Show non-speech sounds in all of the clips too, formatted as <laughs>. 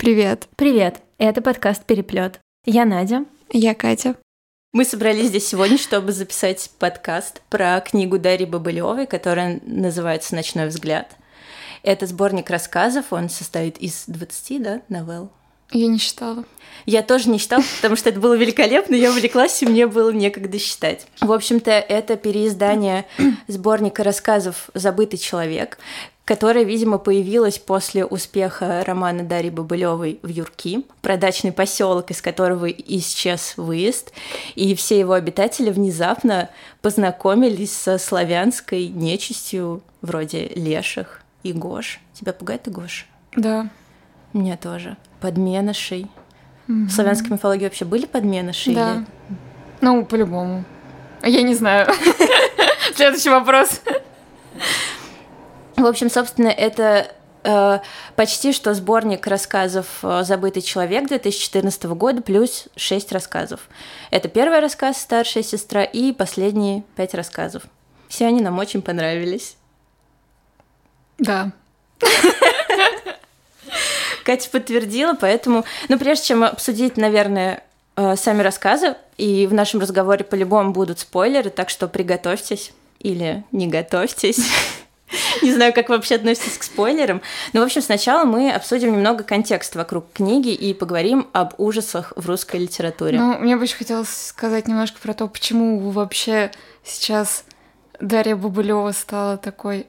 Привет. Привет, это подкаст «Переплет». Я Надя. Я Катя. Мы собрались здесь сегодня, чтобы записать подкаст про книгу Дарьи Бабылевой, которая называется «Ночной взгляд». Это сборник рассказов, он состоит из 20 да, новелл. Я не считала. Я тоже не считала, потому что это было великолепно, я увлеклась, и мне было некогда считать. В общем-то, это переиздание сборника рассказов «Забытый человек», которая, видимо, появилась после успеха романа Дарьи Бабылевой в Юрки, про дачный поселок, из которого исчез выезд, и все его обитатели внезапно познакомились со славянской нечистью вроде леших и гош. Тебя пугает и гош? Да. Меня тоже. Подменышей. Mm-hmm. В славянской мифологии вообще были подменыши? Да. Или... Ну, по-любому. Я не знаю. <laughs> Следующий вопрос. В общем, собственно, это э, почти что сборник рассказов э, «Забытый человек» 2014 года плюс шесть рассказов. Это первый рассказ «Старшая сестра» и последние пять рассказов. Все они нам очень понравились. Да. Катя подтвердила, поэтому... Ну, прежде чем обсудить, наверное, э, сами рассказы, и в нашем разговоре по-любому будут спойлеры, так что приготовьтесь или не готовьтесь. <laughs> Не знаю, как вообще относитесь к спойлерам. Но, в общем, сначала мы обсудим немного контекст вокруг книги и поговорим об ужасах в русской литературе. Ну, мне бы еще хотелось сказать немножко про то, почему вообще сейчас Дарья Бабулева стала такой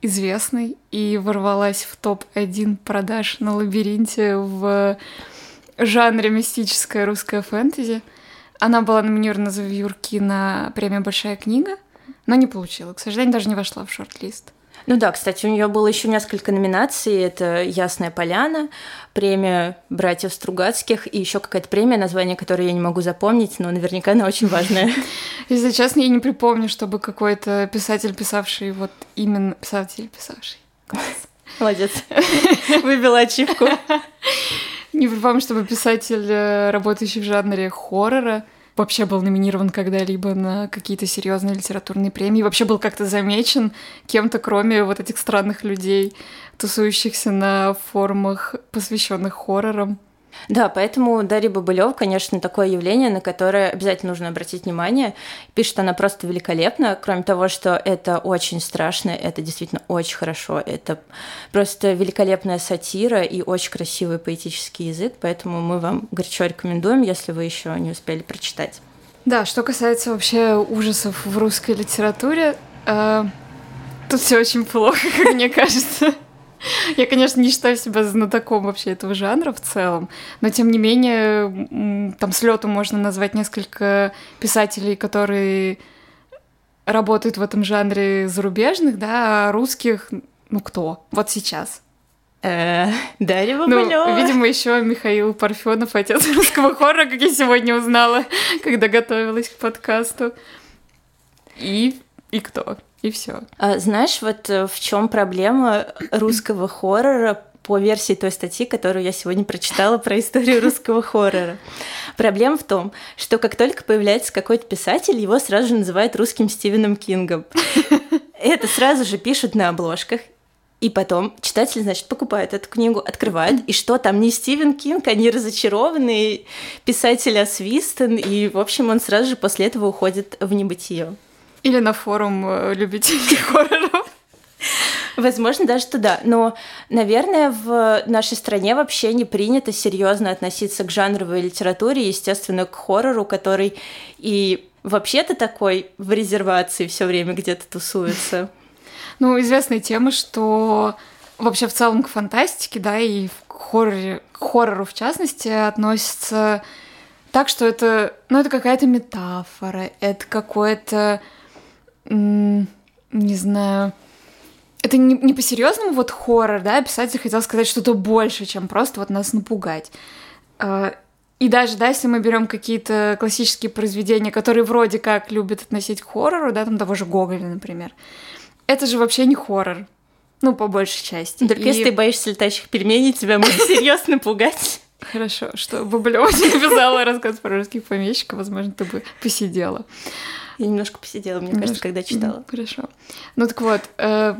известной и ворвалась в топ-1 продаж на лабиринте в жанре мистическая русская фэнтези. Она была номинирована за вьюрки на премию «Большая книга», но не получила. К сожалению, даже не вошла в шорт-лист. Ну да, кстати, у нее было еще несколько номинаций. Это Ясная поляна, премия братьев Стругацких и еще какая-то премия, название которой я не могу запомнить, но наверняка она очень важная. <laughs> Если честно, я не припомню, чтобы какой-то писатель, писавший вот именно писатель, писавший. <laughs> Молодец. <laughs> Выбила ачивку. Не припомню, чтобы писатель, э, работающий в жанре хоррора, вообще был номинирован когда-либо на какие-то серьезные литературные премии, вообще был как-то замечен кем-то, кроме вот этих странных людей, тусующихся на форумах, посвященных хоррорам. Да, поэтому Дарья Бабылев, конечно, такое явление, на которое обязательно нужно обратить внимание. Пишет она просто великолепно, кроме того, что это очень страшно, это действительно очень хорошо, это просто великолепная сатира и очень красивый поэтический язык, поэтому мы вам горячо рекомендуем, если вы еще не успели прочитать. Да, что касается вообще ужасов в русской литературе, э, тут все очень плохо, <laughs> как мне кажется. Я, конечно, не считаю себя знатоком вообще этого жанра в целом, но тем не менее, там с лету можно назвать несколько писателей, которые работают в этом жанре зарубежных, да, а русских, ну кто? Вот сейчас. Э, Дарья Ну, видимо, еще Михаил Парфенов, отец русского хоррора, как я сегодня узнала, <laughs> когда готовилась к подкасту. И, и кто? И все. А, знаешь, вот э, в чем проблема русского хоррора по версии той статьи, которую я сегодня прочитала про историю русского хоррора. Проблема в том, что как только появляется какой-то писатель, его сразу же называют русским Стивеном Кингом. Это сразу же пишут на обложках, и потом читатель, значит, покупает эту книгу, открывает, и что там не Стивен Кинг, они разочарованы, писатель освистан, и, в общем, он сразу же после этого уходит в небытие. Или на форум э, любителей <laughs> хорроров. Возможно, даже туда. Но, наверное, в нашей стране вообще не принято серьезно относиться к жанровой литературе, естественно, к хоррору, который и вообще-то такой в резервации все время где-то тусуется. Ну, известная тема, что вообще в целом к фантастике, да, и к, хорроре, к хоррору в частности относится так, что это, ну, это какая-то метафора, это какое-то не знаю, это не, не по-серьезному вот хоррор, да, писатель хотел сказать что-то больше, чем просто вот нас напугать. А, и даже, да, если мы берем какие-то классические произведения, которые вроде как любят относить к хоррору, да, там того же Гоголя, например, это же вообще не хоррор. Ну, по большей части. Только и... если ты боишься летающих пельменей, тебя можно серьезно пугать. Хорошо, что Бублева не написала рассказ про русских помещиков, возможно, ты бы посидела. Я немножко посидела, мне кажется, когда читала. Хорошо. Ну так вот, э,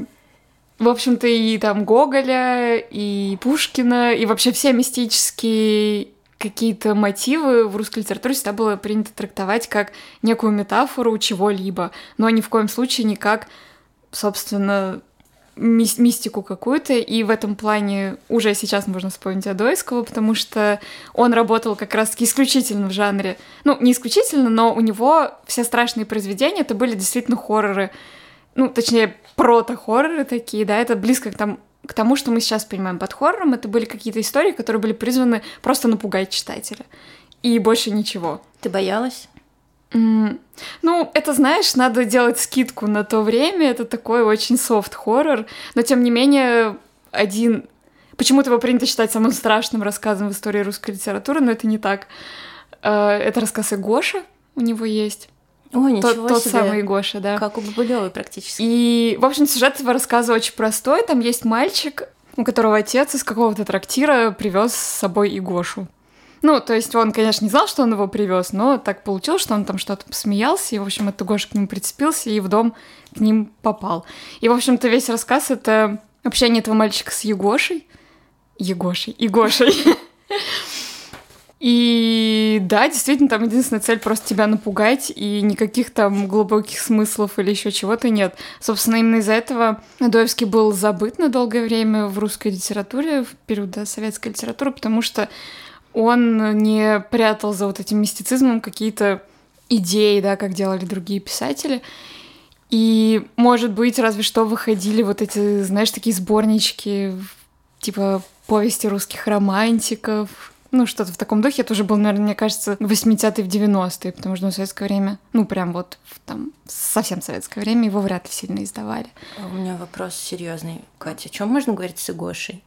в общем-то, и там Гоголя, и Пушкина, и вообще все мистические какие-то мотивы в русской литературе всегда было принято трактовать как некую метафору чего-либо, но ни в коем случае не как, собственно, мистику какую-то, и в этом плане уже сейчас можно вспомнить Адоевского, потому что он работал как раз-таки исключительно в жанре, ну, не исключительно, но у него все страшные произведения это были действительно хорроры, ну, точнее, прото-хорроры такие, да, это близко к, там, к тому, что мы сейчас понимаем под хоррором, это были какие-то истории, которые были призваны просто напугать читателя, и больше ничего. Ты боялась? Mm. Ну, это, знаешь, надо делать скидку на то время, это такой очень софт-хоррор, но тем не менее один... Почему-то его принято считать самым страшным рассказом в истории русской литературы, но это не так. Э, это рассказ Игоша у него есть. О, ничего тот, тот себе. самый Гоша, да. Как у Бабулевой практически. И, в общем, сюжет этого рассказа очень простой. Там есть мальчик, у которого отец из какого-то трактира привез с собой Игошу. Ну, то есть он, конечно, не знал, что он его привез, но так получилось, что он там что-то посмеялся, и, в общем, этот Гоша к нему прицепился и в дом к ним попал. И, в общем-то, весь рассказ — это общение этого мальчика с Егошей. Егошей. Егошей. И да, действительно, там единственная цель просто тебя напугать, и никаких там глубоких смыслов или еще чего-то нет. Собственно, именно из-за этого Адоевский был забыт на долгое время в русской литературе, в период да, советской литературы, потому что он не прятал за вот этим мистицизмом какие-то идеи, да, как делали другие писатели. И, может быть, разве что выходили вот эти, знаешь, такие сборнички, типа повести русских романтиков, ну, что-то в таком духе. Это уже был, наверное, мне кажется, 80-е, в 90-е, потому что в советское время, ну, прям вот в, там совсем советское время его вряд ли сильно издавали. А у меня вопрос серьезный, Катя. О чем можно говорить с Игошей?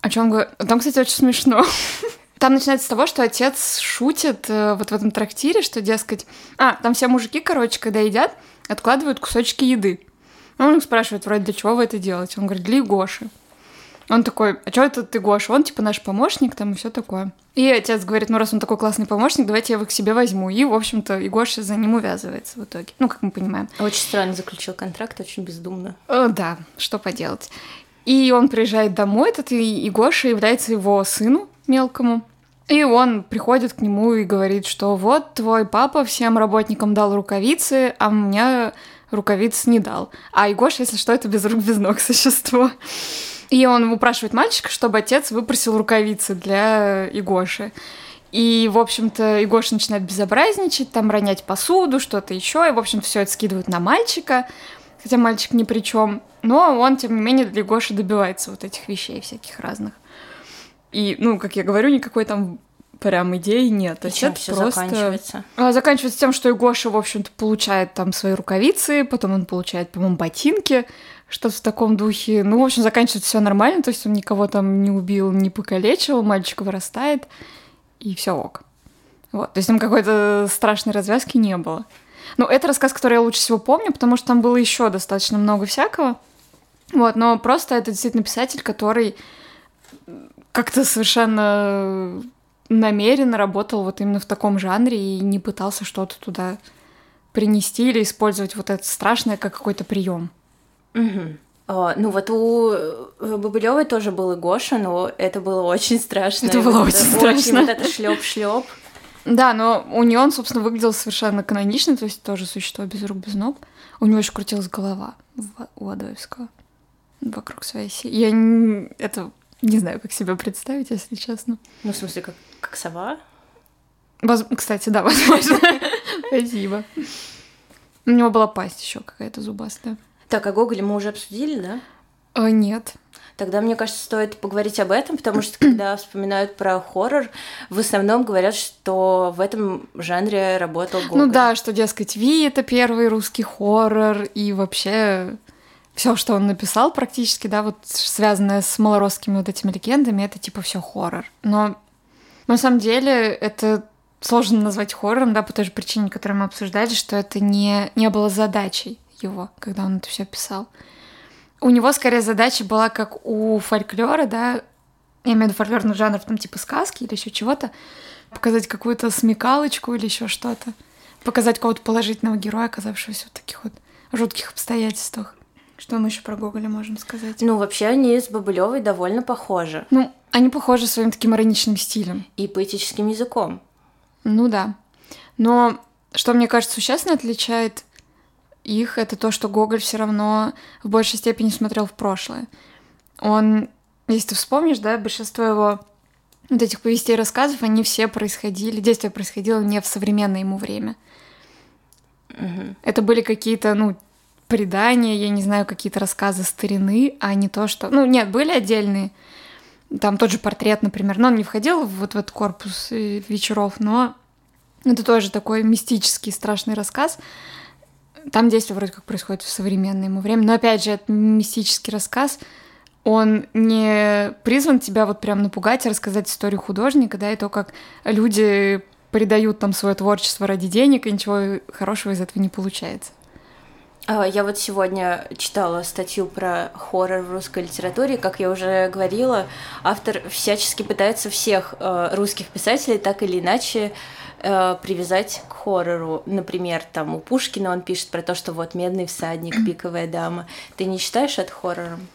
О чем говорю? Там, кстати, очень смешно. <laughs> Там начинается с того, что отец шутит э, вот в этом трактире, что, дескать... А, там все мужики, короче, когда едят, откладывают кусочки еды. Он их спрашивает, вроде, для чего вы это делаете? Он говорит, для Гоши. Он такой, а что это ты, Гоша? Он, типа, наш помощник там и все такое. И отец говорит, ну, раз он такой классный помощник, давайте я его к себе возьму. И, в общем-то, и Гоша за ним увязывается в итоге. Ну, как мы понимаем. Очень странно заключил контракт, очень бездумно. О, да, что поделать. И он приезжает домой, этот и, и Гоша является его сыну мелкому. И он приходит к нему и говорит, что вот твой папа всем работникам дал рукавицы, а мне рукавиц не дал. А Егоша, если что, это без рук, без ног <laughs> существо. И он упрашивает мальчика, чтобы отец выпросил рукавицы для Игоши. И, в общем-то, Игоша начинает безобразничать, там ронять посуду, что-то еще. И, в общем, все это скидывают на мальчика, хотя мальчик ни при чем. Но он, тем не менее, для Игоши добивается вот этих вещей всяких разных. И, ну, как я говорю, никакой там прям идеи нет. И чем все просто... заканчивается? А, заканчивается тем, что Гоша, в общем-то, получает там свои рукавицы, потом он получает, по-моему, ботинки, что-то в таком духе. Ну, в общем, заканчивается все нормально, то есть он никого там не убил, не покалечил, мальчик вырастает, и все ок. Вот, то есть там какой-то страшной развязки не было. Но это рассказ, который я лучше всего помню, потому что там было еще достаточно много всякого. Вот, но просто это действительно писатель, который как-то совершенно намеренно работал вот именно в таком жанре и не пытался что-то туда принести или использовать вот это страшное как какой-то прием. Угу. О, ну вот у э, Бабылевой тоже был и Гоша, но это было очень страшно. Это было вот очень это, страшно. Вот это шлеп-шлеп. Да, но у нее он, собственно, выглядел совершенно канонично, то есть тоже существо без рук, без ног. У него еще крутилась голова у Адоевского вокруг своей оси. Я не... это не знаю, как себя представить, если честно. Ну, в смысле, как, как сова? Воз... Кстати, да, <laughs> возможно. Спасибо. У него была пасть еще какая-то зубастая. Так, а Гоголя мы уже обсудили, да? А, нет. Тогда, мне кажется, стоит поговорить об этом, потому что когда <clears throat> вспоминают про хоррор, в основном говорят, что в этом жанре работал Гоголь. Ну да, что, дескать, Ви — это первый русский хоррор, и вообще все, что он написал практически, да, вот связанное с малоросскими вот этими легендами, это типа все хоррор. Но на самом деле это сложно назвать хоррором, да, по той же причине, которую мы обсуждали, что это не, не было задачей его, когда он это все писал. У него скорее задача была как у фольклора, да, я имею в виду фольклорных жанров, там типа сказки или еще чего-то, показать какую-то смекалочку или еще что-то, показать какого-то положительного героя, оказавшегося в таких вот жутких обстоятельствах. Что мы еще про Гоголя можем сказать? Ну, вообще они с Бабылевой довольно похожи. Ну, они похожи своим таким ироничным стилем. И поэтическим языком. Ну да. Но что мне кажется существенно отличает их, это то, что Гоголь все равно в большей степени смотрел в прошлое. Он, если ты вспомнишь, да, большинство его вот этих повестей и рассказов, они все происходили, действие происходило не в современное ему время. Угу. Это были какие-то, ну, предания, я не знаю, какие-то рассказы старины, а не то, что... Ну, нет, были отдельные. Там тот же портрет, например, но он не входил вот в этот корпус э, вечеров, но это тоже такой мистический, страшный рассказ. Там действие вроде как происходит в современное ему время. Но опять же, это мистический рассказ. Он не призван тебя вот прям напугать и рассказать историю художника, да, и то, как люди придают там свое творчество ради денег, и ничего хорошего из этого не получается. А, я вот сегодня читала статью про хоррор в русской литературе. Как я уже говорила, автор всячески пытается всех э, русских писателей так или иначе э, привязать к хоррору. Например, там у Пушкина он пишет про то, что вот «Медный всадник», <clears throat> «Пиковая дама». Ты не считаешь это хоррором?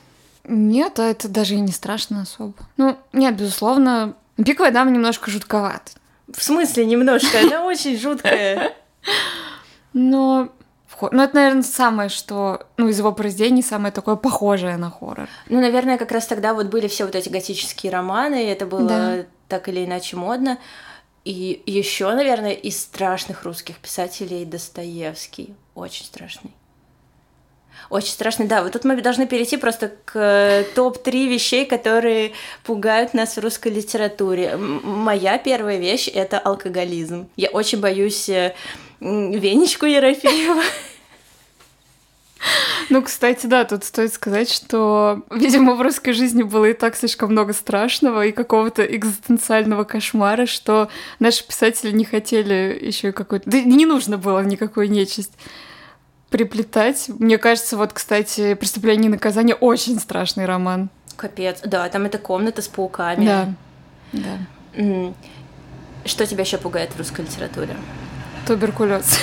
Нет, а это даже и не страшно особо. Ну, нет, безусловно, «Пиковая дама» немножко жутковат. В смысле немножко? Она очень жуткая. <laughs> Но ну, это, наверное, самое, что, ну, из его произведений самое такое похожее на хоррор. Ну, наверное, как раз тогда вот были все вот эти готические романы, и это было да. так или иначе модно. И еще, наверное, из страшных русских писателей Достоевский. Очень страшный. Очень страшный, да. Вот тут мы должны перейти просто к топ-3 вещей, которые пугают нас в русской литературе. Моя первая вещь — это алкоголизм. Я очень боюсь э, Венечку Ерофеева. Ну, кстати, да, тут стоит сказать, что, видимо, в русской жизни было и так слишком много страшного и какого-то экзистенциального кошмара, что наши писатели не хотели еще какой-то... Да не нужно было никакой нечисть приплетать. Мне кажется, вот, кстати, «Преступление и наказание» очень страшный роман. Капец. Да, там эта комната с пауками. Да, да. Что тебя еще пугает в русской литературе? Туберкулез.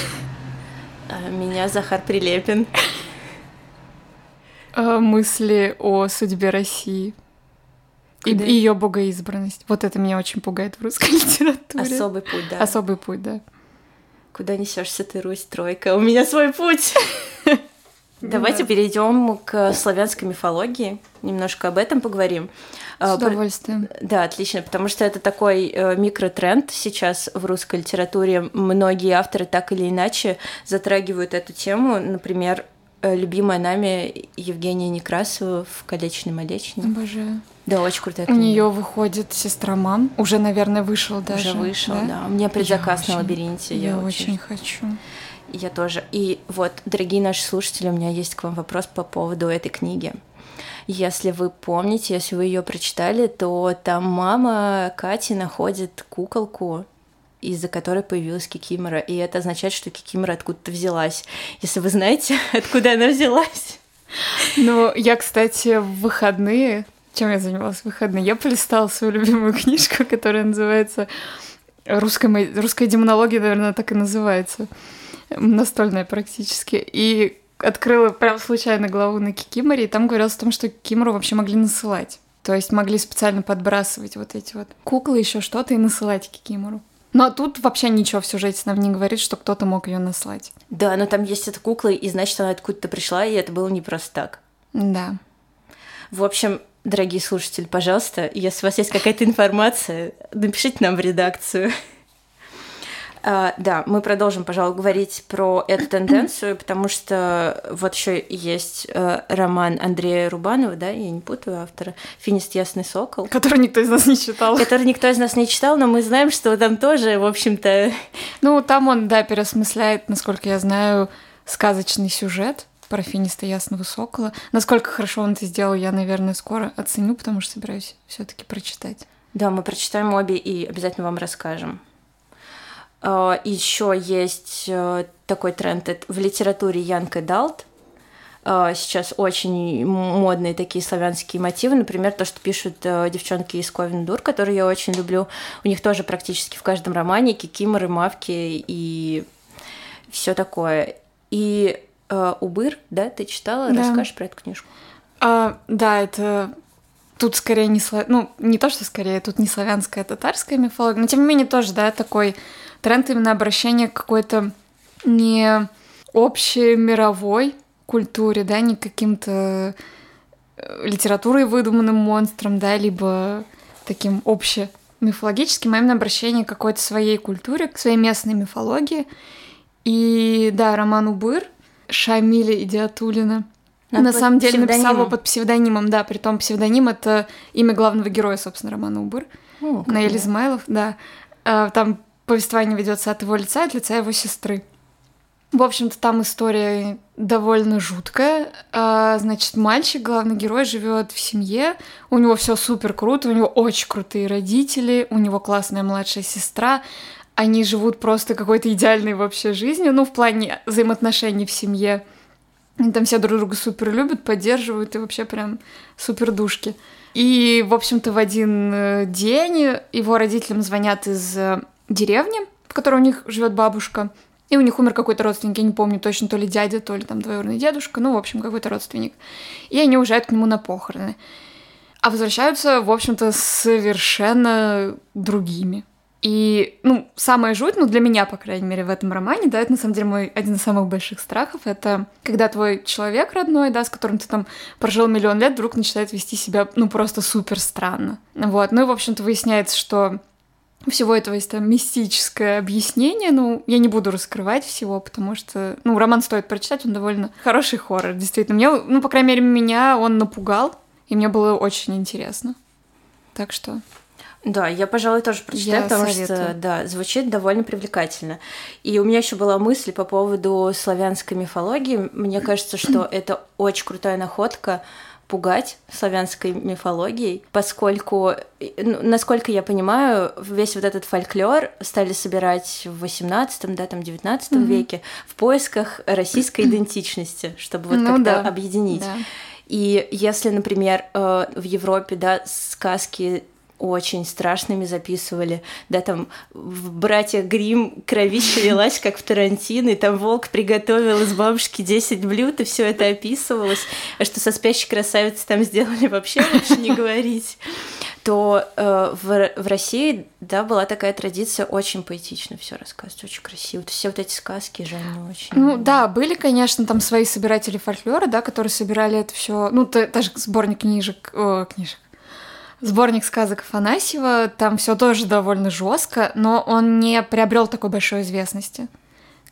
А, меня Захар Прилепин. А, мысли о судьбе России. И ее богоизбранность. Вот это меня очень пугает в русской <laughs> литературе. Особый путь, да. Особый путь, да. Куда несешься ты, Русь, тройка? У меня свой путь. <laughs> Давайте перейдем к славянской мифологии, немножко об этом поговорим. С а, удовольствием. Да, отлично, потому что это такой э, микротренд сейчас в русской литературе. Многие авторы так или иначе затрагивают эту тему. Например, э, любимая нами Евгения Некрасова в «Колечный молечный». Обожаю. Да, очень крутая книга. У нее выходит «Сестра мам». Уже, наверное, вышел даже. Уже вышел, да. да. У меня предзаказ я на очень, лабиринте. Я, я очень хочу. Я тоже. И вот, дорогие наши слушатели, у меня есть к вам вопрос по поводу этой книги. Если вы помните, если вы ее прочитали, то там мама Кати находит куколку, из-за которой появилась Кикимора. И это означает, что Кикимора откуда-то взялась. Если вы знаете, <laughs> откуда она взялась. Ну, я, кстати, в выходные... Чем я занималась в выходные? Я полистала свою любимую книжку, которая называется «Русская, русская демонология», наверное, так и называется. Настольная практически. И открыла прям случайно главу на Кикиморе, и там говорилось о том, что Кикимору вообще могли насылать. То есть могли специально подбрасывать вот эти вот куклы, еще что-то и насылать Кикимору. Но тут вообще ничего в сюжете нам не говорит, что кто-то мог ее наслать. Да, но там есть эта кукла, и значит, она откуда-то пришла, и это было не просто так. Да. В общем, дорогие слушатели, пожалуйста, если у вас есть какая-то информация, напишите нам в редакцию. Uh, да, мы продолжим, пожалуй, говорить про эту тенденцию, потому что вот еще есть uh, роман Андрея Рубанова, да, я не путаю автора, «Финист Ясный Сокол». Который никто из нас не читал. Который никто из нас не читал, но мы знаем, что там тоже, в общем-то... Ну, там он, да, переосмысляет, насколько я знаю, сказочный сюжет про финиста Ясного Сокола. Насколько хорошо он это сделал, я, наверное, скоро оценю, потому что собираюсь все таки прочитать. Да, мы прочитаем обе и обязательно вам расскажем. А, Еще есть э, такой тренд в литературе Янка Далт. А, сейчас очень модные такие славянские мотивы. Например, то, что пишут э, девчонки из Ковендур, которые я очень люблю. У них тоже практически в каждом романе кикиморы, мавки и все такое. И э, Убыр, да, ты читала? Да. Расскажешь про эту книжку? А, да, это тут скорее не слав... ну не то что скорее тут не славянская, а татарская мифология, но тем не менее тоже, да, такой тренд именно обращения к какой-то не общей мировой культуре, да, не каким-то э, литературой выдуманным монстром, да, либо таким обще мифологическим, а именно обращение к какой-то своей культуре, к своей местной мифологии. И да, роман Убыр Шамиля Идиатулина. На под самом деле написал псевдонимом? его под псевдонимом, да, при том псевдоним это имя главного героя, собственно, романа Убыр. О, мило. Измайлов, да. А, Там повествование ведется от его лица, от лица его сестры. В общем-то, там история довольно жуткая. А, Значит, мальчик, главный герой, живет в семье. У него все супер круто, у него очень крутые родители, у него классная младшая сестра. Они живут просто какой-то идеальной вообще жизнью, ну, в плане взаимоотношений в семье. Они там все друг друга супер любят, поддерживают и вообще прям супер душки. И, в общем-то, в один э, день его родителям звонят из деревни, в которой у них живет бабушка. И у них умер какой-то родственник, я не помню точно, то ли дядя, то ли там двоюродный дедушка, ну, в общем, какой-то родственник. И они уезжают к нему на похороны. А возвращаются, в общем-то, совершенно другими. И, ну, самая жуть, ну, для меня, по крайней мере, в этом романе, да, это, на самом деле, мой один из самых больших страхов, это когда твой человек родной, да, с которым ты там прожил миллион лет, вдруг начинает вести себя, ну, просто супер странно. Вот, ну и, в общем-то, выясняется, что всего этого есть там мистическое объяснение, ну, я не буду раскрывать всего, потому что, ну, роман стоит прочитать, он довольно хороший хоррор, действительно. Мне, ну, по крайней мере, меня он напугал, и мне было очень интересно. Так что Да, я, пожалуй, тоже прочитаю, Я потому советую. что, да, звучит довольно привлекательно. И у меня еще была мысль по поводу славянской мифологии. Мне кажется, что <clears throat> это очень крутая находка пугать славянской мифологией, поскольку, ну, насколько я понимаю, весь вот этот фольклор стали собирать в 18 да, там, 19 Мгм. веке в поисках российской <clears throat> идентичности, чтобы вот Ну как-то да, объединить. да. И если, например, э, в Европе, да, сказки очень страшными записывали, да, там в «Братьях Грим кровища лилась, как в Тарантино, и там волк приготовил из бабушки 10 блюд, и все это описывалось, а что со спящей красавицей там сделали вообще лучше не говорить, то э, в, в России, да, была такая традиция очень поэтично все рассказывать, очень красиво. То все вот эти сказки же, они очень... Ну да, были, конечно, там свои собиратели фольклора, да, которые собирали это все. Ну, та- даже сборник книжек, о, книжек. Сборник сказок Афанасьева, там все тоже довольно жестко, но он не приобрел такой большой известности,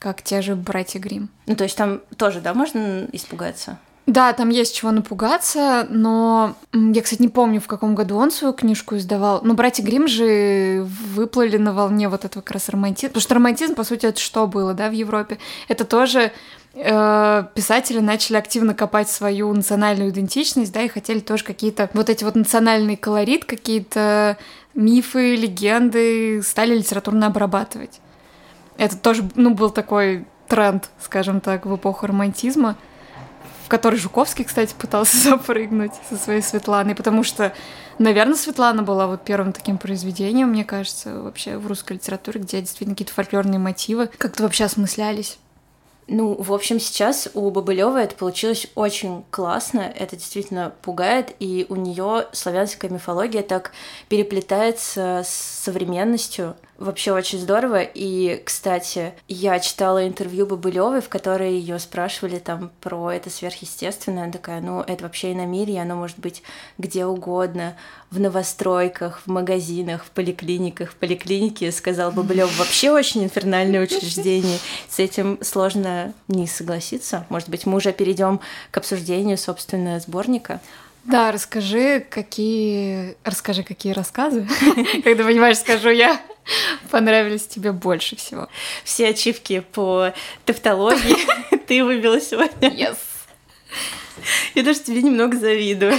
как те же братья Грим. Ну, то есть там тоже, да, можно испугаться? Да, там есть чего напугаться, но я, кстати, не помню, в каком году он свою книжку издавал. Но братья Грим же выплыли на волне вот этого как раз романтизма. Потому что романтизм, по сути, это что было, да, в Европе? Это тоже писатели начали активно копать свою национальную идентичность, да, и хотели тоже какие-то вот эти вот национальный колорит, какие-то мифы, легенды стали литературно обрабатывать. Это тоже, ну, был такой тренд, скажем так, в эпоху романтизма в который Жуковский, кстати, пытался <laughs> запрыгнуть со своей Светланой, потому что, наверное, Светлана была вот первым таким произведением, мне кажется, вообще в русской литературе, где действительно какие-то фольклорные мотивы как-то вообще осмыслялись. Ну, в общем, сейчас у Бабылева это получилось очень классно, это действительно пугает, и у нее славянская мифология так переплетается с современностью. Вообще очень здорово. И, кстати, я читала интервью Бабылевой, в которой ее спрашивали там про это сверхъестественное. Она такая, ну, это вообще иномирье, оно может быть где угодно, в новостройках, в магазинах, в поликлиниках. В поликлинике, сказал Бабылев, вообще очень инфернальное учреждение. С этим сложно не согласиться. Может быть, мы уже перейдем к обсуждению, собственно, сборника. Да, расскажи, какие... Расскажи, какие рассказы, <laughs> когда, понимаешь, скажу я, <laughs> понравились тебе больше всего. Все ачивки по тавтологии <laughs> ты выбила сегодня. Yes. Я даже тебе немного завидую.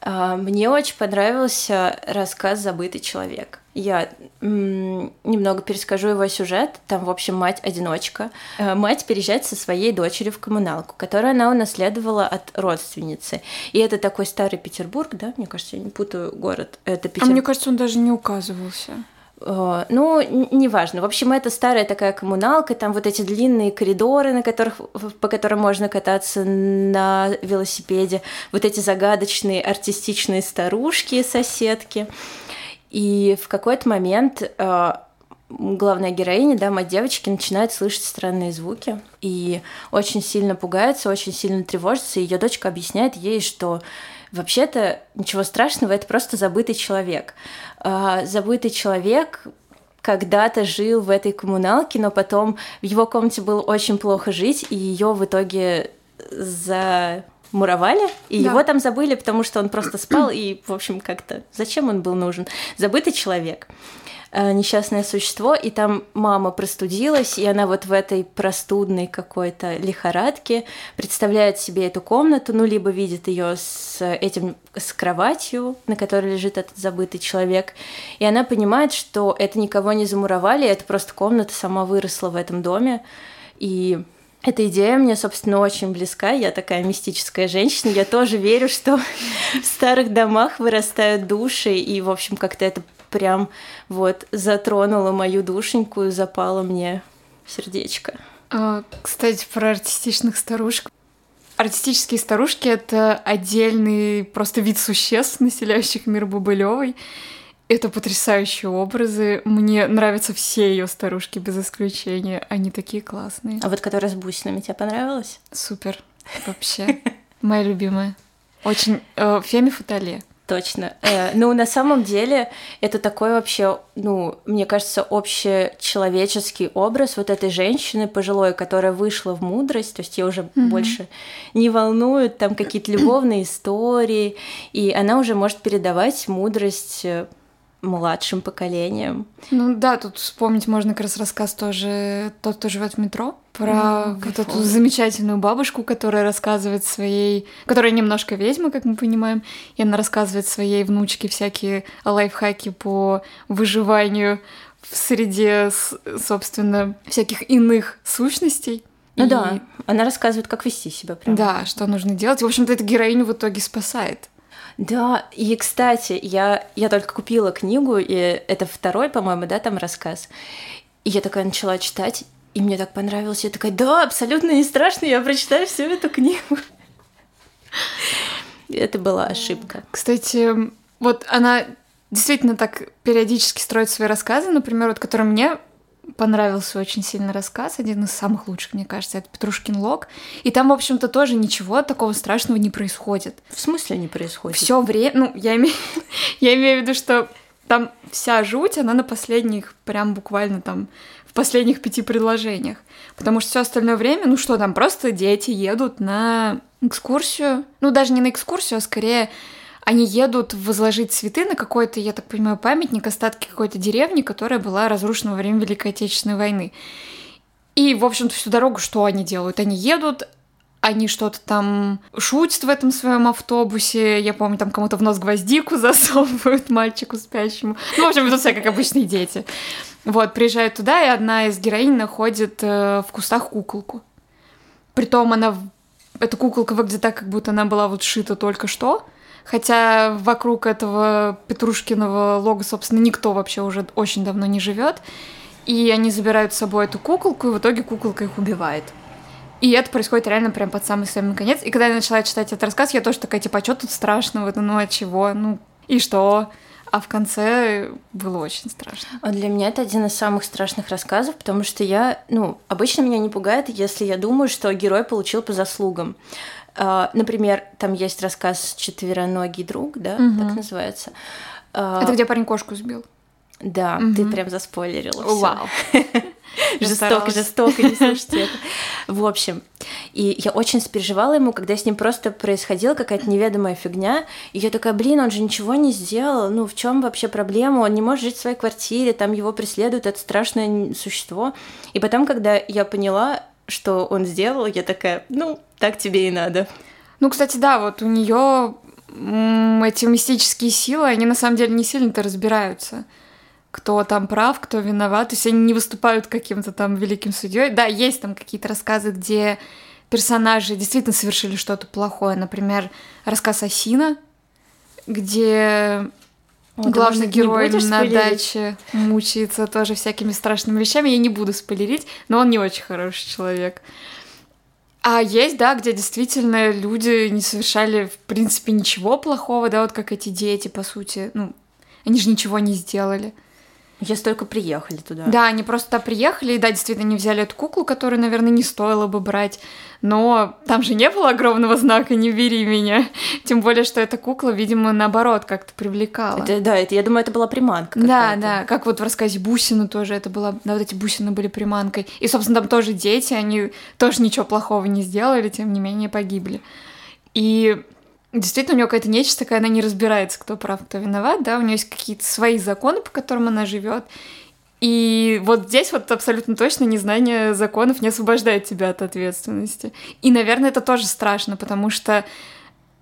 А, Мне очень понравился рассказ «Забытый человек». Я немного перескажу его сюжет. Там, в общем, мать-одиночка. Э, Мать переезжает со своей дочерью в коммуналку, которую она унаследовала от родственницы. И это такой старый Петербург, да? Мне кажется, я не путаю город. Это А Петербург. мне кажется, он даже не указывался. Э, ну, неважно. В общем, это старая такая коммуналка, там вот эти длинные коридоры, на которых, по которым можно кататься на велосипеде, вот эти загадочные артистичные старушки, соседки. И в какой-то момент э, главная героиня, да, мать девочки, начинает слышать странные звуки и очень сильно пугается, очень сильно тревожится. И ее дочка объясняет ей, что вообще-то ничего страшного, это просто забытый человек. А, забытый человек когда-то жил в этой коммуналке, но потом в его комнате было очень плохо жить, и ее в итоге замуровали, и да. его там забыли, потому что он просто спал, и, в общем, как-то зачем он был нужен? Забытый человек. Э, несчастное существо, и там мама простудилась, и она вот в этой простудной какой-то лихорадке представляет себе эту комнату, ну, либо видит ее с этим, с кроватью, на которой лежит этот забытый человек, и она понимает, что это никого не замуровали, это просто комната сама выросла в этом доме, и эта идея мне, собственно, очень близка. Я такая мистическая женщина. Я тоже верю, что в старых домах вырастают души, и, в общем, как-то это прям вот затронула мою душеньку и запала мне в сердечко. А, кстати, про артистичных старушек. Артистические старушки — это отдельный просто вид существ, населяющих мир Бабылевой. Это потрясающие образы. Мне нравятся все ее старушки без исключения. Они такие классные. А вот которая с бусинами тебе понравилась? Супер. <laughs> Вообще. Моя любимая. Очень... Э, Феми Фатале. Точно. Э, ну, на самом деле, это такой вообще, ну, мне кажется, общечеловеческий образ вот этой женщины пожилой, которая вышла в мудрость, то есть ее уже mm-hmm. больше не волнуют там какие-то любовные истории, и она уже может передавать мудрость э, младшим поколением. Ну да, тут вспомнить можно как раз рассказ тоже «Тот, кто живет в метро», про mm, вот эту замечательную бабушку, которая рассказывает своей... Которая немножко ведьма, как мы понимаем, и она рассказывает своей внучке всякие лайфхаки по выживанию в среде, собственно, всяких иных сущностей. Ну и... да, она рассказывает, как вести себя. Прям. Да, что нужно делать. И, в общем-то, эта героиню в итоге спасает. Да, и, кстати, я, я только купила книгу, и это второй, по-моему, да, там рассказ. И я такая начала читать, и мне так понравилось. Я такая, да, абсолютно не страшно, я прочитаю всю эту книгу. <laughs> Это была ошибка. Кстати, вот она действительно так периодически строит свои рассказы, например, вот который мне понравился очень сильно рассказ, один из самых лучших, мне кажется, это Петрушкин Лог. И там, в общем-то, тоже ничего такого страшного не происходит. В смысле не происходит? Все время, ну, я имею, <laughs> я имею в виду, что там вся жуть, она на последних, прям буквально там, в последних пяти предложениях. Потому что все остальное время, ну что там, просто дети едут на экскурсию. Ну, даже не на экскурсию, а скорее они едут возложить цветы на какой-то, я так понимаю, памятник, остатки какой-то деревни, которая была разрушена во время Великой Отечественной войны. И, в общем-то, всю дорогу что они делают? Они едут, они что-то там шутят в этом своем автобусе. Я помню, там кому-то в нос гвоздику <laughs> засовывают мальчику спящему. Ну, в общем, это все как обычные дети. Вот, приезжают туда, и одна из героинь находит э, в кустах куколку. Притом она... Эта куколка выглядит так, как будто она была вот шита только что. Хотя вокруг этого Петрушкиного лога, собственно, никто вообще уже очень давно не живет. И они забирают с собой эту куколку, и в итоге куколка их убивает. И это происходит реально прям под самый-самый конец. И когда я начала читать этот рассказ, я тоже такая, типа, а что тут страшного? Ну, а чего? Ну, и что? А в конце было очень страшно. А для меня это один из самых страшных рассказов, потому что я, ну, обычно меня не пугает, если я думаю, что герой получил по заслугам. Uh, например, там есть рассказ «Четвероногий друг», да, угу. так называется. Uh, это где парень кошку сбил? Да, угу. ты прям заспойлерила. Вау. <laughs> Жестоко, жестоко, не слушайте это. <laughs> В общем, и я очень спереживала ему, когда с ним просто происходила какая-то неведомая фигня, и я такая, блин, он же ничего не сделал, ну в чем вообще проблема, он не может жить в своей квартире, там его преследует это страшное существо. И потом, когда я поняла, что он сделал, я такая, ну, так тебе и надо. Ну, кстати, да, вот у нее эти мистические силы, они на самом деле не сильно-то разбираются кто там прав, кто виноват. То есть они не выступают каким-то там великим судьей. Да, есть там какие-то рассказы, где персонажи действительно совершили что-то плохое. Например, рассказ Асина, где О, Главный герой на спойлерить? даче мучается тоже всякими страшными вещами. Я не буду спойлерить, но он не очень хороший человек. А есть, да, где действительно люди не совершали, в принципе, ничего плохого, да, вот как эти дети, по сути. Ну, они же ничего не сделали. Если только приехали туда. Да, они просто приехали, и да, действительно, не взяли эту куклу, которую, наверное, не стоило бы брать. Но там же не было огромного знака «Не бери меня». <laughs> Тем более, что эта кукла, видимо, наоборот, как-то привлекала. Это- да, это, я думаю, это была приманка. Да, да, как вот в рассказе Бусина тоже это было, да, вот эти бусины были приманкой. И, собственно, там тоже дети, они тоже ничего плохого не сделали, тем не менее погибли. И действительно у нее какая-то нечисть такая, она не разбирается, кто прав, кто виноват, да, у нее есть какие-то свои законы, по которым она живет. И вот здесь вот абсолютно точно незнание законов не освобождает тебя от ответственности. И, наверное, это тоже страшно, потому что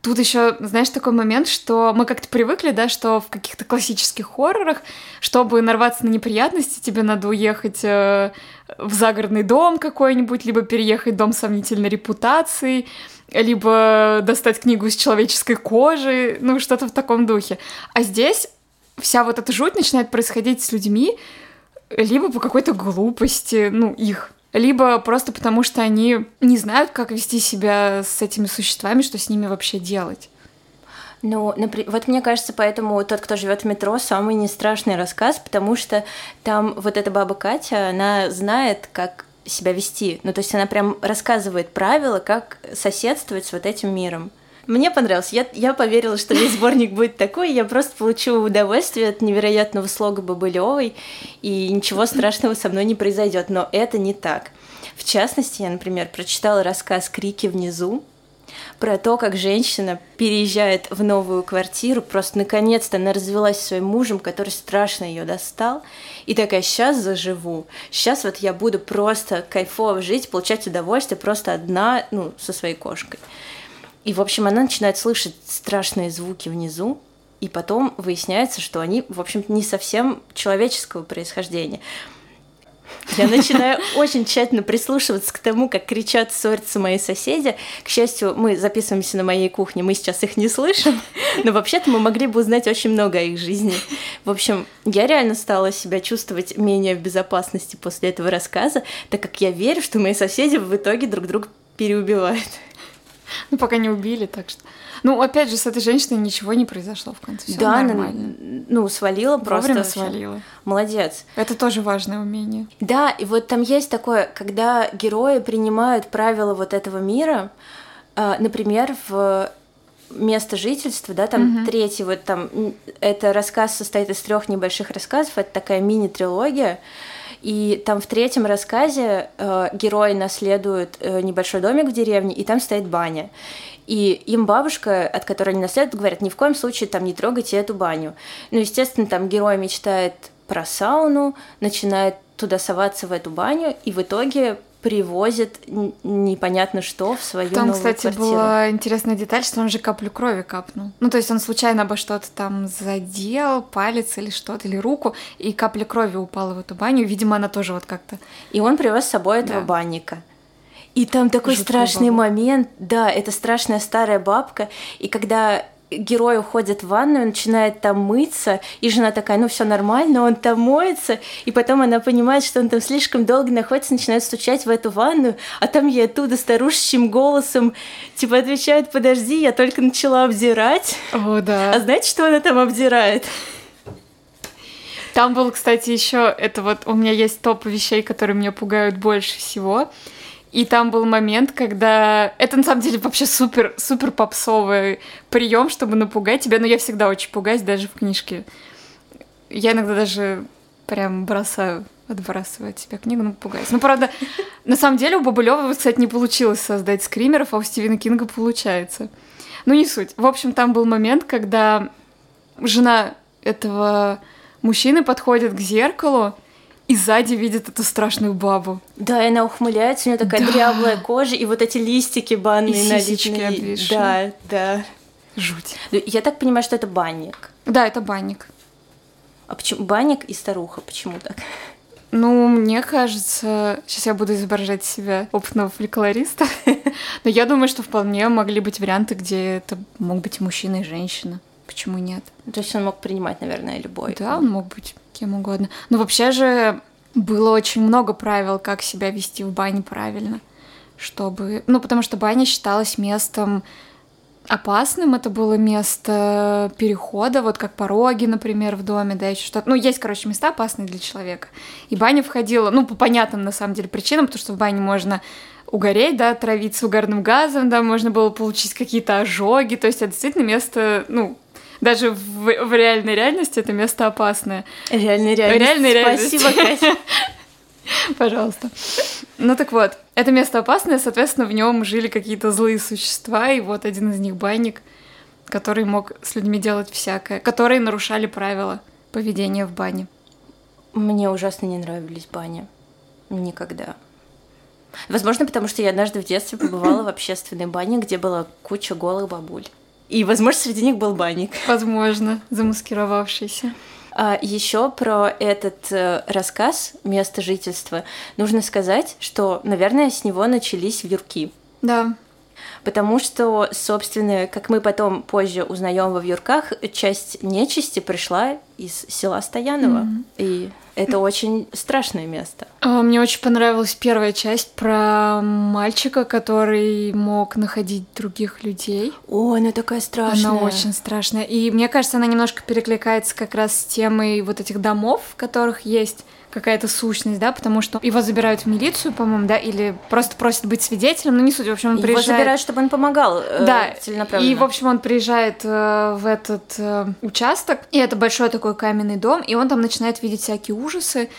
Тут еще, знаешь, такой момент, что мы как-то привыкли, да, что в каких-то классических хоррорах, чтобы нарваться на неприятности, тебе надо уехать э, в загородный дом какой-нибудь, либо переехать в дом сомнительной репутации, либо достать книгу из человеческой кожи, ну, что-то в таком духе. А здесь вся вот эта жуть начинает происходить с людьми, либо по какой-то глупости, ну, их, либо просто потому, что они не знают, как вести себя с этими существами, что с ними вообще делать. Ну, вот мне кажется, поэтому тот, кто живет в метро, самый не страшный рассказ, потому что там вот эта баба Катя, она знает, как себя вести. Ну, то есть она прям рассказывает правила, как соседствовать с вот этим миром. Мне понравилось. Я, я поверила, что весь сборник будет такой. Я просто получу удовольствие от невероятного слога Бабылевой, и ничего страшного со мной не произойдет. Но это не так. В частности, я, например, прочитала рассказ «Крики внизу», про то, как женщина переезжает в новую квартиру, просто наконец-то она развелась со своим мужем, который страшно ее достал, и такая, сейчас заживу, сейчас вот я буду просто кайфово жить, получать удовольствие просто одна, ну, со своей кошкой. И, в общем, она начинает слышать страшные звуки внизу, и потом выясняется, что они, в общем-то, не совсем человеческого происхождения. Я начинаю очень тщательно прислушиваться к тому, как кричат, ссорятся мои соседи. К счастью, мы записываемся на моей кухне, мы сейчас их не слышим, но вообще-то мы могли бы узнать очень много о их жизни. В общем, я реально стала себя чувствовать менее в безопасности после этого рассказа, так как я верю, что мои соседи в итоге друг друга переубивают. Ну, пока не убили, так что... Ну, опять же, с этой женщиной ничего не произошло в конце. Всё да, она, нормально. ну, свалила просто. Вовремя вообще. свалила. Молодец. Это тоже важное умение. Да, и вот там есть такое, когда герои принимают правила вот этого мира, а, например, в место жительства, да, там Мгм. третий вот там, это рассказ состоит из трех небольших рассказов, это такая мини-трилогия, и там в третьем рассказе э, герои наследуют э, небольшой домик в деревне, и там стоит баня. И им бабушка, от которой они наследуют, говорят, ни в коем случае там не трогайте эту баню. Ну, естественно, там герой мечтает про сауну, начинает туда соваться в эту баню, и в итоге привозит непонятно что в свою Там, новую кстати, квартиру. была интересная деталь, что он же каплю крови капнул. Ну, то есть он случайно обо что-то там задел, палец или что-то, или руку, и капля крови упала в эту баню. Видимо, она тоже вот как-то... И он привез с собой этого Да. банника. И там такой Жуткая страшный баба. момент, да, это страшная старая бабка, и когда герой уходит в ванную, начинает там мыться, и жена такая, ну все нормально, он там моется, и потом она понимает, что он там слишком долго находится, начинает стучать в эту ванную, а там ей оттуда старушечьим голосом типа отвечает, подожди, я только начала обдирать. О, да. А знаете, что она там обдирает? Там был, кстати, еще это вот у меня есть топ вещей, которые меня пугают больше всего. И там был момент, когда это на самом деле вообще супер супер попсовый прием, чтобы напугать тебя. Но я всегда очень пугаюсь, даже в книжке. Я иногда даже прям бросаю, отбрасываю от себя книгу, ну пугаюсь. Ну правда, на самом деле у Бабылева, кстати, не получилось создать скримеров, а у Стивена Кинга получается. Ну не суть. В общем, там был момент, когда жена этого мужчины подходит к зеркалу и сзади видит эту страшную бабу. Да, и она ухмыляется, у нее такая Да. дряблая кожа, и вот эти листики банные И сисечки обвисшие. Да, да. Жуть. Ну, Я так понимаю, что это банник. Да, это банник. А почему банник и старуха? Почему так? Ну, мне кажется, сейчас я буду изображать себя опытного фольклориста, <laughs> но я думаю, что вполне могли быть варианты, где это мог быть мужчина, и женщина. почему нет? То есть он мог принимать, наверное, любой. Да, он мог быть кем угодно. Но вообще же было очень много правил, как себя вести в бане правильно, чтобы... Ну, потому что баня считалась местом опасным, это было место перехода, вот как пороги, например, в доме, да, еще что-то. Ну, есть, короче, места опасные для человека. И баня входила, ну, по понятным, на самом деле, причинам, потому что в бане можно угореть, да, травиться угарным газом, да, можно было получить какие-то ожоги, то есть это действительно место, ну, даже в, в реальной реальности это место опасное. Реальная реальность. Реальная реальность. Спасибо, Катя. <laughs> Пожалуйста. Ну так вот, это место опасное, соответственно, в нем жили какие-то злые существа, и вот один из них банник, который мог с людьми делать всякое, которые нарушали правила поведения в бане. Мне ужасно не нравились бани. Никогда. Возможно, потому что я однажды в детстве побывала в <laughs> общественной бане, где была куча голых бабуль. И, возможно, среди них был банник. Возможно, замаскировавшийся. А еще про этот э, рассказ место жительства нужно сказать, что, наверное, с него начались вьюрки. Да. Потому что, собственно, как мы потом позже узнаем во вьюрках, часть нечисти пришла из села Стоянова. Мгм. И это очень страшное место. А, Мне очень понравилась первая часть про мальчика, который мог находить других людей. О, она такая страшная. Она очень страшная. И мне кажется, она немножко перекликается как раз с темой вот этих домов, в которых есть какая-то сущность, да, потому что его забирают в милицию, по-моему, да, или просто просят быть свидетелем, ну не суть, в общем, он Его приезжает... забирают, чтобы он помогал э, Да, целенаправленно. И, в общем, он приезжает э, в этот э, участок, и это большой такой каменный дом, и он там начинает видеть всякие ужасы,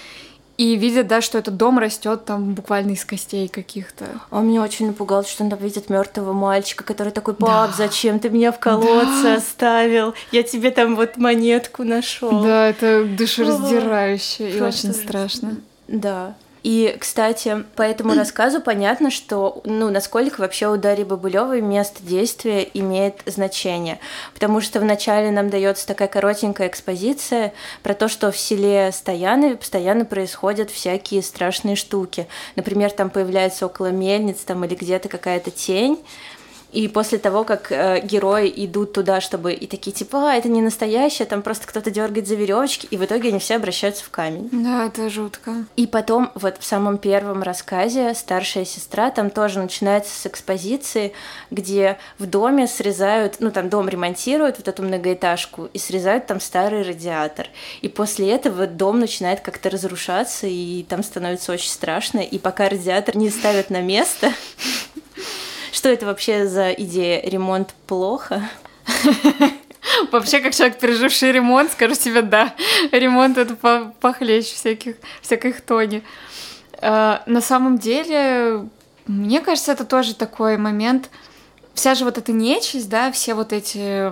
и видит, да, что этот дом растет там буквально из костей каких-то. Он меня очень напугал, что он там видит мертвого мальчика, который такой, пап, зачем ты меня в колодце Да. оставил? Я тебе там вот монетку нашел. Да, это душераздирающе и Просто очень страшно. Да. И, кстати, по этому рассказу понятно, что, ну, насколько вообще у Дарьи Бабулевой место действия имеет значение. Потому что вначале нам дается такая коротенькая экспозиция про то, что в селе Стояны постоянно происходят всякие страшные штуки. Например, там появляется около мельниц там, или где-то какая-то тень, и после того, как э, герои идут туда, чтобы и такие типа, а, это не настоящее, там просто кто-то дергает за веревочки, и в итоге они все обращаются в камень. Да, это жутко. И потом, вот в самом первом рассказе «Старшая сестра», там тоже начинается с экспозиции, где в доме срезают, ну там дом ремонтируют, вот эту многоэтажку, и срезают там старый радиатор. И после этого дом начинает как-то разрушаться, и там становится очень страшно. И пока радиатор не ставят на место, <laughs> что это вообще за идея? Ремонт плохо? <laughs> Вообще, как человек, переживший ремонт, скажу тебе, да, ремонт это по- похлеще всяких, всякой хтони. А, на самом деле, мне кажется, это тоже такой момент, вся же вот эта нечисть, да, все вот эти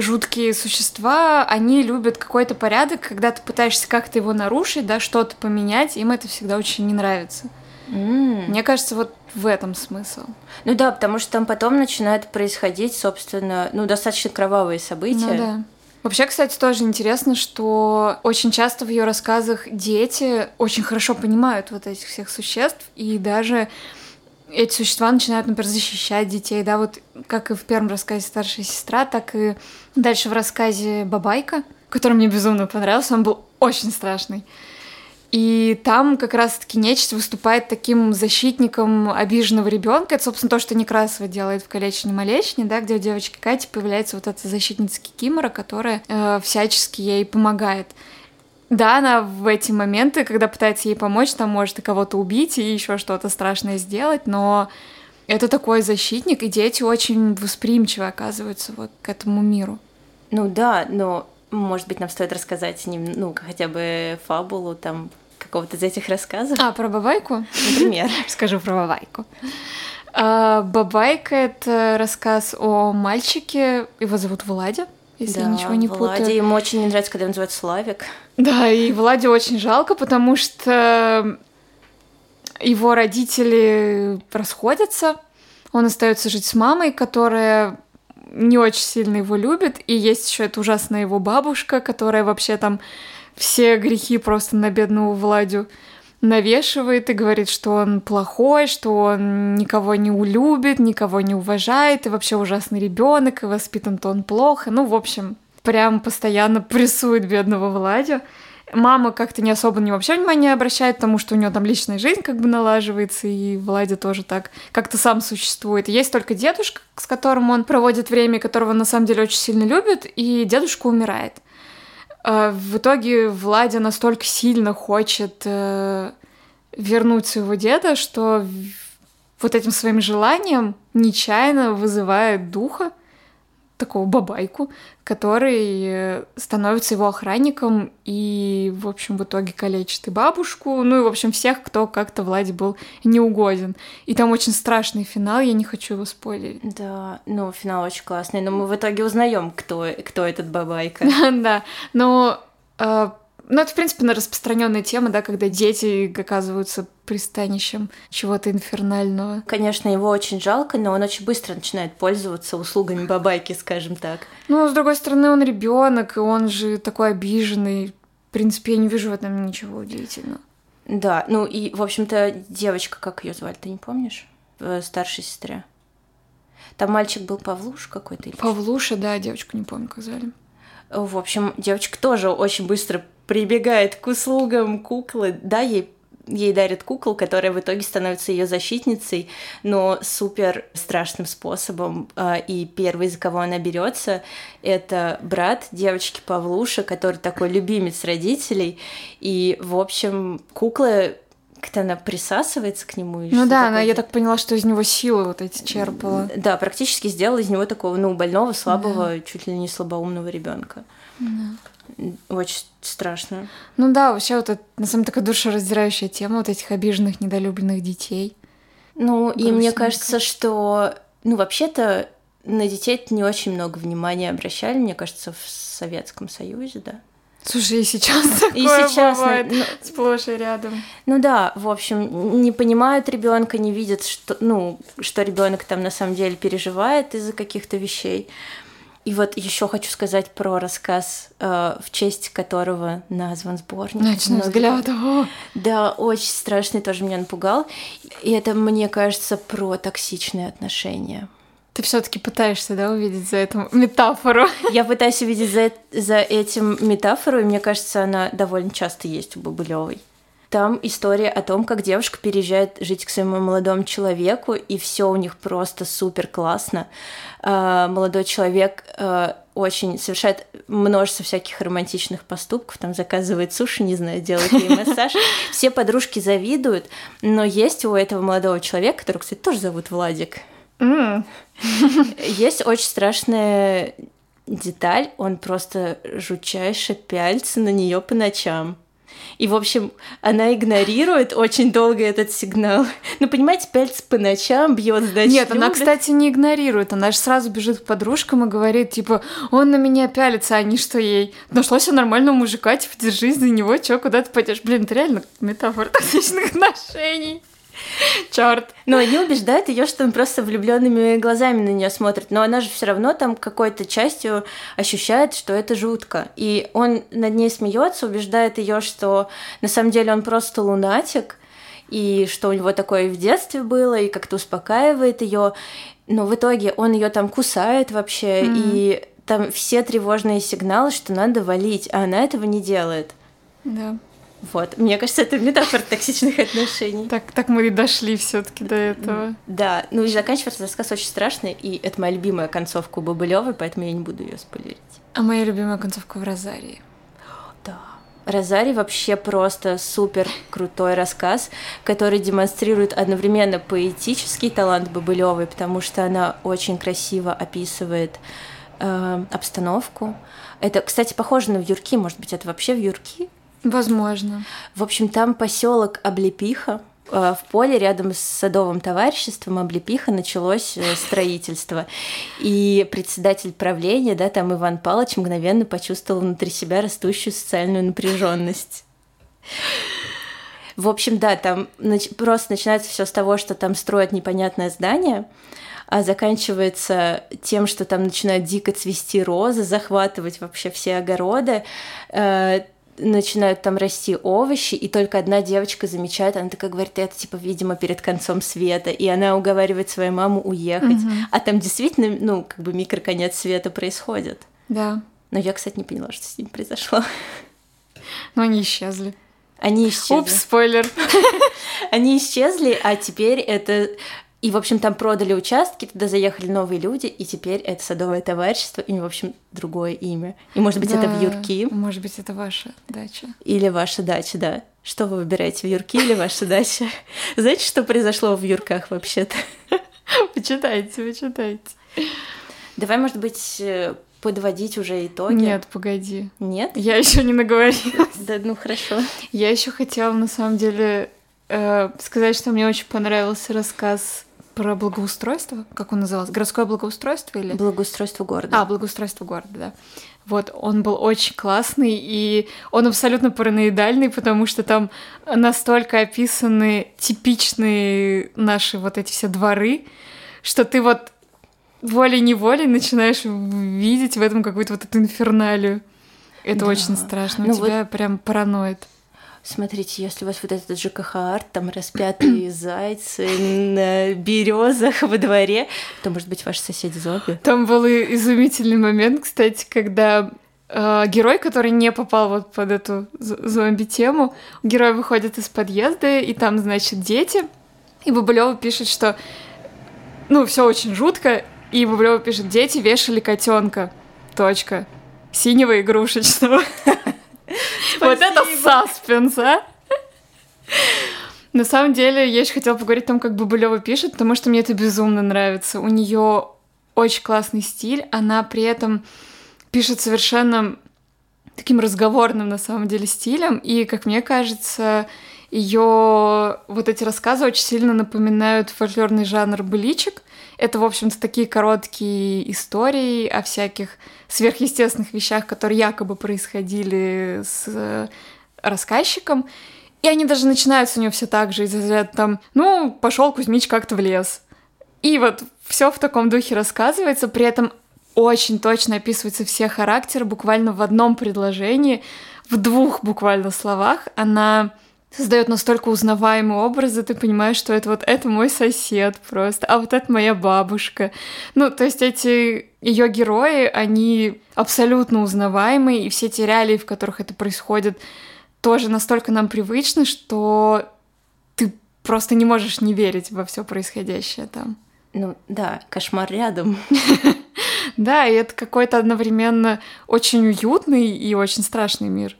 жуткие существа, они любят какой-то порядок, когда ты пытаешься как-то его нарушить, да, что-то поменять, им это всегда очень не нравится. М. Мне кажется, вот в этом смысл. Ну да, потому что там потом начинают происходить, собственно, ну, достаточно кровавые события. Ну да. Вообще, кстати, тоже интересно, что очень часто в ее рассказах дети очень хорошо понимают вот этих всех существ, и даже эти существа начинают, например, защищать детей, да, вот как и в первом рассказе «Старшая сестра», так и дальше в рассказе «Бабайка», который мне безумно понравился, он был очень страшный. И там как раз-таки нечисть выступает таким защитником обиженного ребенка. Это, собственно, то, что Некрасова делает в «Калечине Малечине», да, где у девочки Кати появляется вот эта защитница Кикимора, которая э, всячески ей помогает. Да, она в эти моменты, когда пытается ей помочь, там может и кого-то убить, и еще что-то страшное сделать, но это такой защитник, и дети очень восприимчивы оказываются вот к этому миру. Ну да, но, может быть, нам стоит рассказать ним, ну, хотя бы фабулу там какого-то из этих рассказов, А, про бабайку? например. <laughs> Скажу про бабайку. А, Бабайка — это рассказ о мальчике, его зовут Владя, если я Да, ничего не Владе, путаю. ему очень не нравится, когда его называют Славик. Да, и Владе очень жалко, потому что его родители расходятся, он остается жить с мамой, которая не очень сильно его любит, и есть еще эта ужасная его бабушка, которая вообще там все грехи просто на бедного Владю навешивает и говорит, что он плохой, что он никого не улюбит, никого не уважает, и вообще ужасный ребенок, и воспитан-то он плохо. Ну, в общем, прям постоянно прессует бедного Владю. Мама как-то не особо не вообще внимания обращает, потому что у нее там личная жизнь как бы налаживается, и Владя тоже так как-то сам существует. Есть только дедушка, с которым он проводит время, которого на самом деле очень сильно любит, и дедушка умирает. А в итоге Владя настолько сильно хочет э, вернуть своего деда, что вот этим своим желанием нечаянно вызывает духа, такого бабайку, который э, становится его охранником и, в общем, в итоге калечит и бабушку, ну и, в общем, всех, кто как-то Владе был неугоден. И там очень страшный финал, я не хочу его спойлерить. Да, ну, финал очень классный, но мы в итоге узнаем, кто, кто этот бабайка. <laughs> Да, но э, ну, это, в принципе, на распространенная тема, да, когда дети оказываются пристанищем чего-то инфернального. Конечно, его очень жалко, но он очень быстро начинает пользоваться услугами бабайки, скажем так. Ну, с другой стороны, он ребенок, и он же такой обиженный. В принципе, я не вижу в этом ничего удивительного. Да, ну и, в общем-то, девочка, как ее звали, ты не помнишь? В старшей сестре. Там мальчик был Павлуш какой-то. Павлуша, да, девочку не помню, как звали. В общем, девочка тоже очень быстро прибегает к услугам куклы, да, ей ей дарят кукол, которая в итоге становится ее защитницей, но супер страшным способом. А, и первый, за кого она берется, это брат девочки Павлуша, который такой любимец родителей. И, в общем, кукла как-то она присасывается к нему. Ну да, она, я так поняла, что из него силы вот эти черпала. Да, практически сделала из него такого, ну, больного, слабого, да. чуть ли не слабоумного ребенка. Да очень страшно. Ну да, вообще вот это на самом деле такая душераздирающая тема вот этих обиженных, недолюбленных детей. Ну, Грустненько. и мне кажется, что, ну, вообще-то на детей не очень много внимания обращали, мне кажется, в Советском Союзе, да. Слушай, и сейчас <laughs> такое и сейчас, бывает ну, сплошь и рядом. Ну да, в общем, не понимают ребенка, не видят, что, ну, что ребенок там на самом деле переживает из-за каких-то вещей. И вот еще хочу сказать про рассказ, э, в честь которого назван сборник. Ночной взгляд. Да, очень страшный, тоже меня напугал. И это, мне кажется, про токсичные отношения. Ты все-таки пытаешься, да, увидеть за эту метафору? <laughs> Я пытаюсь увидеть за, за этим метафору, и мне кажется, она довольно часто есть у Бабылевой. Там история о том, как девушка переезжает жить к своему молодому человеку, и все у них просто супер классно. А, молодой человек а, очень совершает множество всяких романтичных поступков, там заказывает суши, не знаю, делает ей массаж. <laughs> Все подружки завидуют, но есть у этого молодого человека, который, кстати, тоже зовут Владик. Есть очень страшная деталь, он просто жутчайше пяльца на нее по ночам. И, в общем, она игнорирует очень долго этот сигнал. Ну, понимаете, пяльц по ночам бьет, значит, Нет, она, кстати, не игнорирует. Она же сразу бежит к подружкам и говорит, типа, он на меня пялится, а не что ей. Нашла себе нормального мужика, типа, держись за него, чё, куда ты пойдешь? Блин, это реально метафора <laughs> токсичных отношений. <laughs> Черт. Но они убеждают ее, что он просто влюбленными глазами на нее смотрит. Но она же все равно там какой-то частью ощущает, что это жутко. И он над ней смеется, убеждает ее, что на самом деле он просто лунатик, и что у него такое в детстве было, и как-то успокаивает ее. Но в итоге он ее там кусает вообще, mm-hmm. и там все тревожные сигналы, что надо валить, а она этого не делает. Да. Вот, мне кажется, это метафора токсичных отношений. Так, так мы и дошли все-таки до этого. Да, ну и заканчивается рассказ очень страшный, и это моя любимая концовка у Бабылевой, поэтому я не буду ее спойлерить. А моя любимая концовка в Розарии. Да. Розари вообще просто супер крутой рассказ, который демонстрирует одновременно поэтический талант Бабылевой, потому что она очень красиво описывает э, обстановку. Это, кстати, похоже на вьюрки, может быть, это вообще вьюрки? Возможно. В общем, там поселок Облепиха. Э, в поле рядом с садовым товариществом Облепиха началось э, строительство. И председатель правления, да, там Иван Павлович мгновенно почувствовал внутри себя растущую социальную напряженность. В общем, да, там просто начинается все с того, что там строят непонятное здание, а заканчивается тем, что там начинают дико цвести розы, захватывать вообще все огороды э, начинают там расти овощи, и только одна девочка замечает, она такая говорит, это типа, видимо, перед концом света, и она уговаривает свою маму уехать, угу. а там действительно, ну, как бы микроконец света происходит. Да. Но я, кстати, не поняла, что с ними произошло. Но они исчезли. Они исчезли. Упс, спойлер. <laughs> Они исчезли, а теперь это... И, в общем, там продали участки, туда заехали новые люди, и теперь это садовое товарищество, и, в общем, другое имя. И, может быть, это в Да, Юрки, Может быть, это ваша дача. или ваша дача, да. Что вы выбираете, в Юрки или ваша дача? <laughs> Знаете, что произошло в Юрках вообще-то? <laughs> Почитайте, почитайте. Давай, может быть, э, подводить уже итоги? Нет, погоди. Нет? Я еще не наговорила. Да, ну хорошо. Я еще хотела, на самом деле, э, сказать, что мне очень понравился рассказ про благоустройство. Как он назывался? Городское благоустройство или? Благоустройство города. А, благоустройство города, да. Вот, он был очень классный, и он абсолютно параноидальный, потому что там настолько описаны типичные наши вот эти все дворы, что ты вот волей-неволей начинаешь видеть в этом какую-то вот эту инферналию. Это Да. очень страшно. Ну У тебя прям параноид. Смотрите, если у вас вот этот ЖКХ арт, там распятые <clears throat> зайцы на березах во дворе, то, может быть, ваши соседи зомби? Там был и изумительный момент, кстати, когда э, герой, который не попал вот под эту зомби-тему, герой выходит из подъезда, и там, значит, дети, и Бабулева пишет, что, ну, все очень жутко, и Бабулева пишет, дети вешали котенка, точка, синего игрушечного. <laughs> Вот это саспенс, а! На самом деле, я еще хотела поговорить о том, как Бабулева пишет, потому что мне это безумно нравится. У нее очень классный стиль, она при этом пишет совершенно таким разговорным на самом деле стилем, и, как мне кажется, ее вот эти рассказы очень сильно напоминают фольклорный жанр быличек. Это, в общем-то, такие короткие истории о всяких сверхъестественных вещах, которые якобы происходили с э, рассказчиком. И они даже начинаются у нее все так же, из разряда там, ну, пошел Кузьмич как-то в лес. И вот все в таком духе рассказывается, при этом очень точно описываются все характеры буквально в одном предложении, в двух буквально словах. Она создает настолько узнаваемые образы, ты понимаешь, что это вот это мой сосед просто, а вот это моя бабушка. Ну, то есть эти ее герои, они абсолютно узнаваемые, и все эти реалии, в которых это происходит, тоже настолько нам привычны, что ты просто не можешь не верить во все происходящее там. Ну да, кошмар рядом. <laughs> Да, и это какой-то одновременно очень уютный и очень страшный мир.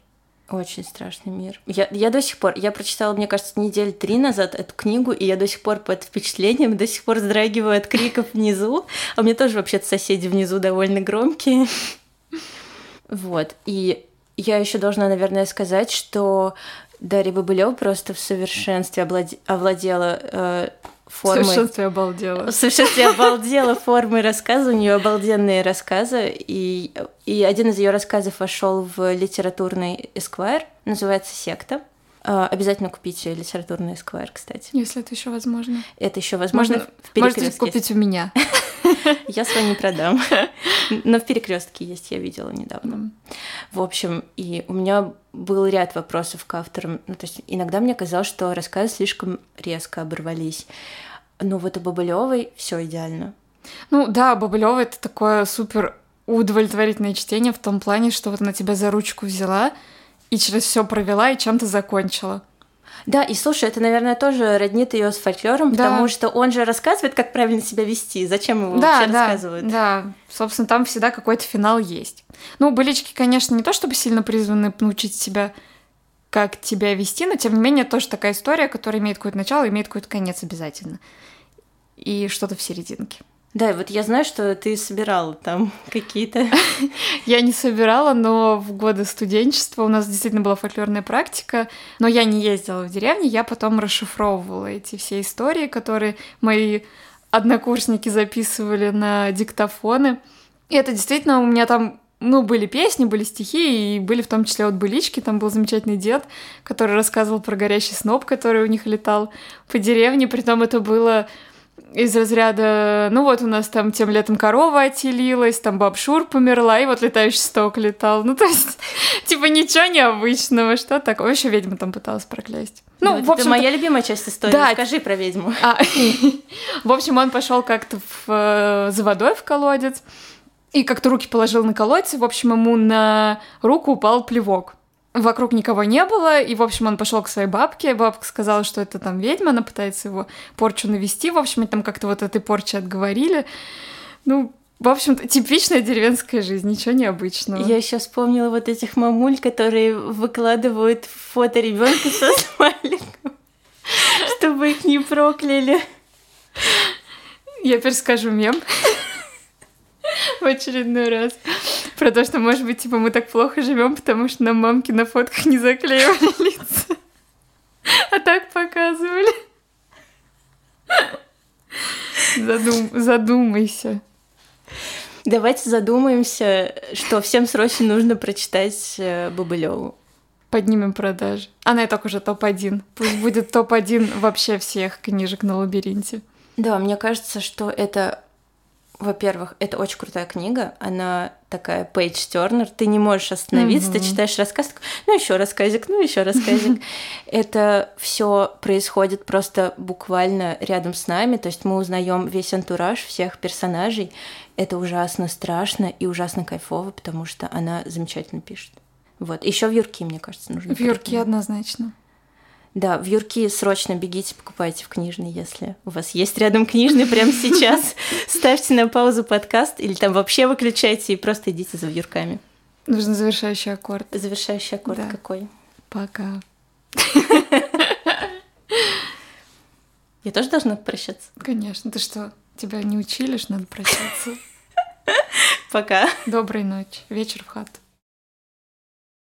Очень страшный мир. Я, я до сих пор, я прочитала, мне кажется, недель три назад эту книгу, и я до сих пор под впечатлением, до сих пор вздрагиваю от криков внизу. А меня тоже вообще-то соседи внизу довольно громкие. Вот. И я еще должна, наверное, сказать, что Дарья Бабылева просто в совершенстве овладела э, В формой. совершенстве обалдела. В совершенстве обалдела формы рассказа, у нее обалденные рассказы, и, и один из ее рассказов вошел в литературный эсквайр, называется «Секта». А, Обязательно купите литературный эсквайр, кстати. Если это еще возможно. Это еще возможно Можно, в можете купить у меня. <laughs> Я свой не продам. <laughs> Но в перекрестке есть, я видела недавно. В общем, и у меня был ряд вопросов к авторам. Ну, то есть иногда мне казалось, что рассказы слишком резко оборвались. Но вот у Бабылевой все идеально. Ну да, Бабылева это такое супер удовлетворительное чтение в том плане, что вот она тебя за ручку взяла и через все провела и чем-то закончила. Да, и слушай, это, наверное, тоже роднит ее с фольклором, Да. потому что он же рассказывает, как правильно себя вести. Зачем его да, вообще да, рассказывают? да. Собственно, там всегда какой-то финал есть. Ну, былички, конечно, не то чтобы сильно призваны научить себя, как тебя вести, но тем не менее тоже такая история, которая имеет какое-то начало, имеет какой-то конец обязательно. И что-то в серединке. Да, и вот я знаю, что ты собирала там <laughs> какие-то. <laughs> Я не собирала, но в годы студенчества у нас действительно была фольклорная практика, но я не ездила в деревню, я потом расшифровывала эти все истории, которые мои однокурсники записывали на диктофоны. И это действительно у меня там ну, были песни, были стихи, и были в том числе вот былички. Там был замечательный дед, который рассказывал про горящий сноп, который у них летал по деревне. Притом это было из разряда, ну вот у нас там тем летом корова отелилась, там баб Шур померла, и вот летающий сток летал. Ну, то есть, <laughs> типа, ничего необычного, что такое. Еще ведьма там пыталась проклясть. Ну, Вот в общем это моя любимая часть истории. Да. Скажи про ведьму. <laughs> а, <laughs> в общем, он пошел как-то в, э, за водой в колодец, И как-то руки положил на колодце, в общем, ему на руку упал плевок. Вокруг никого не было, и, в общем, он пошел к своей бабке. Бабка сказала, что это там ведьма, она пытается его порчу навести. В общем, там как-то вот этой порчи отговорили. Ну, в общем-то, типичная деревенская жизнь, ничего необычного. Я еще вспомнила вот этих мамуль, которые выкладывают фото ребенка со <laughs> смайликом, чтобы их не прокляли. Я перескажу мем <laughs> в очередной раз. Про то, что, может быть, типа, мы так плохо живем, потому что нам мамки на фотках не заклеивали <laughs> лица. А так показывали. Задум... Задумайся. Давайте задумаемся, что всем срочно нужно прочитать э, Бабылеву. Поднимем продажи. Она и так уже топ-1. Пусть будет топ-1 вообще всех книжек на лабиринте. Да, мне кажется, что это во-первых, это очень крутая книга, она такая пейдж тернер, ты не можешь остановиться, mm-hmm. ты читаешь рассказ, ну еще рассказик, ну еще рассказик. <laughs> Это все происходит просто буквально рядом с нами, то есть мы узнаем весь антураж всех персонажей. Это ужасно страшно и ужасно кайфово, потому что она замечательно пишет. Вот. Еще в Юрки, мне кажется, нужно. В Юрки однозначно. Да, в Юрки срочно бегите, покупайте в книжный, если у вас есть рядом книжный прямо сейчас. <laughs> Ставьте на паузу подкаст или там вообще выключайте и просто идите за вьюрками. Нужен завершающий аккорд. Завершающий аккорд да. какой? Пока. <laughs> Я тоже должна прощаться? Конечно. Ты что, тебя не учили, что надо прощаться? <laughs> Пока. Доброй ночи. Вечер в хату.